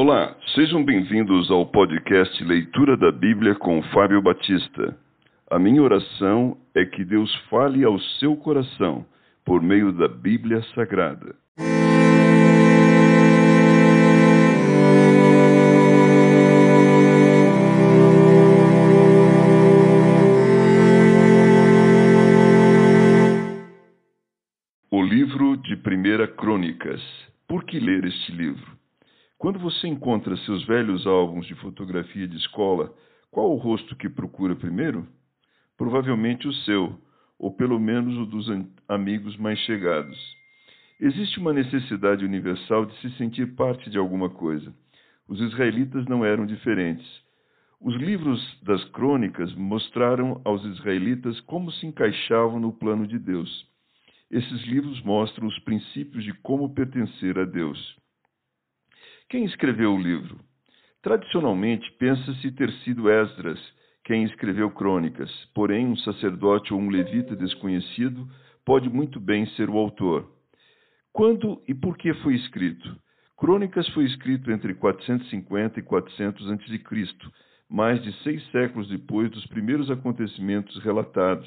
Olá, sejam bem-vindos ao podcast Leitura da Bíblia com Fábio Batista. A minha oração é que Deus fale ao seu coração por meio da Bíblia Sagrada. O livro de Primeira Crônicas. Por que ler este livro? Quando você encontra seus velhos álbuns de fotografia de escola, qual o rosto que procura primeiro? Provavelmente o seu, ou pelo menos o dos amigos mais chegados. Existe uma necessidade universal de se sentir parte de alguma coisa. Os israelitas não eram diferentes. Os livros das crônicas mostraram aos israelitas como se encaixavam no plano de Deus. Esses livros mostram os princípios de como pertencer a Deus. Quem escreveu o livro? Tradicionalmente, pensa-se ter sido Esdras quem escreveu crônicas, porém, um sacerdote ou um levita desconhecido pode muito bem ser o autor. Quando e por que foi escrito? Crônicas foi escrito entre 450 e 400 a.C., mais de seis séculos depois dos primeiros acontecimentos relatados,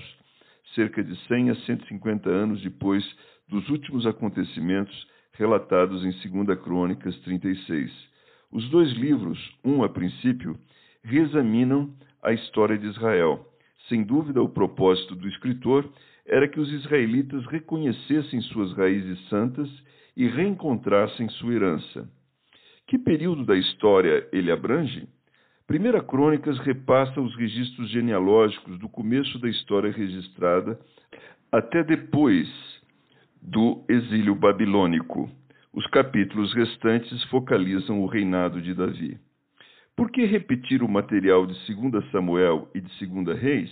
cerca de 100 a 150 anos depois dos últimos acontecimentos relatados em 2 Crônicas 36. Os dois livros, um a princípio, reexaminam a história de Israel. Sem dúvida, o propósito do escritor era que os israelitas reconhecessem suas raízes santas e reencontrassem sua herança. Que período da história ele abrange? Primeira Crônicas repassa os registros genealógicos do começo da história registrada até depois do exílio babilônico. Os capítulos restantes focalizam o reinado de Davi. Por que repetir o material de 2 Samuel e de 2 Reis?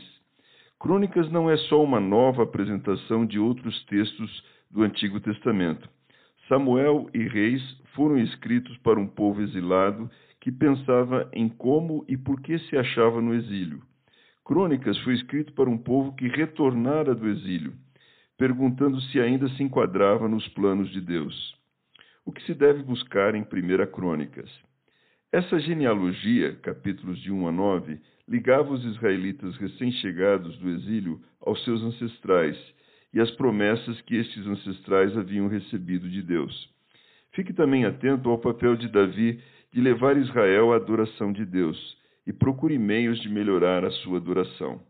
Crônicas não é só uma nova apresentação de outros textos do Antigo Testamento. Samuel e Reis foram escritos para um povo exilado que pensava em como e por que se achava no exílio. Crônicas foi escrito para um povo que retornara do exílio perguntando se ainda se enquadrava nos planos de Deus. O que se deve buscar em 1 Crônicas? Essa genealogia, capítulos de 1 a 9, ligava os israelitas recém-chegados do exílio aos seus ancestrais e às promessas que estes ancestrais haviam recebido de Deus. Fique também atento ao papel de Davi de levar Israel à adoração de Deus e procure meios de melhorar a sua adoração.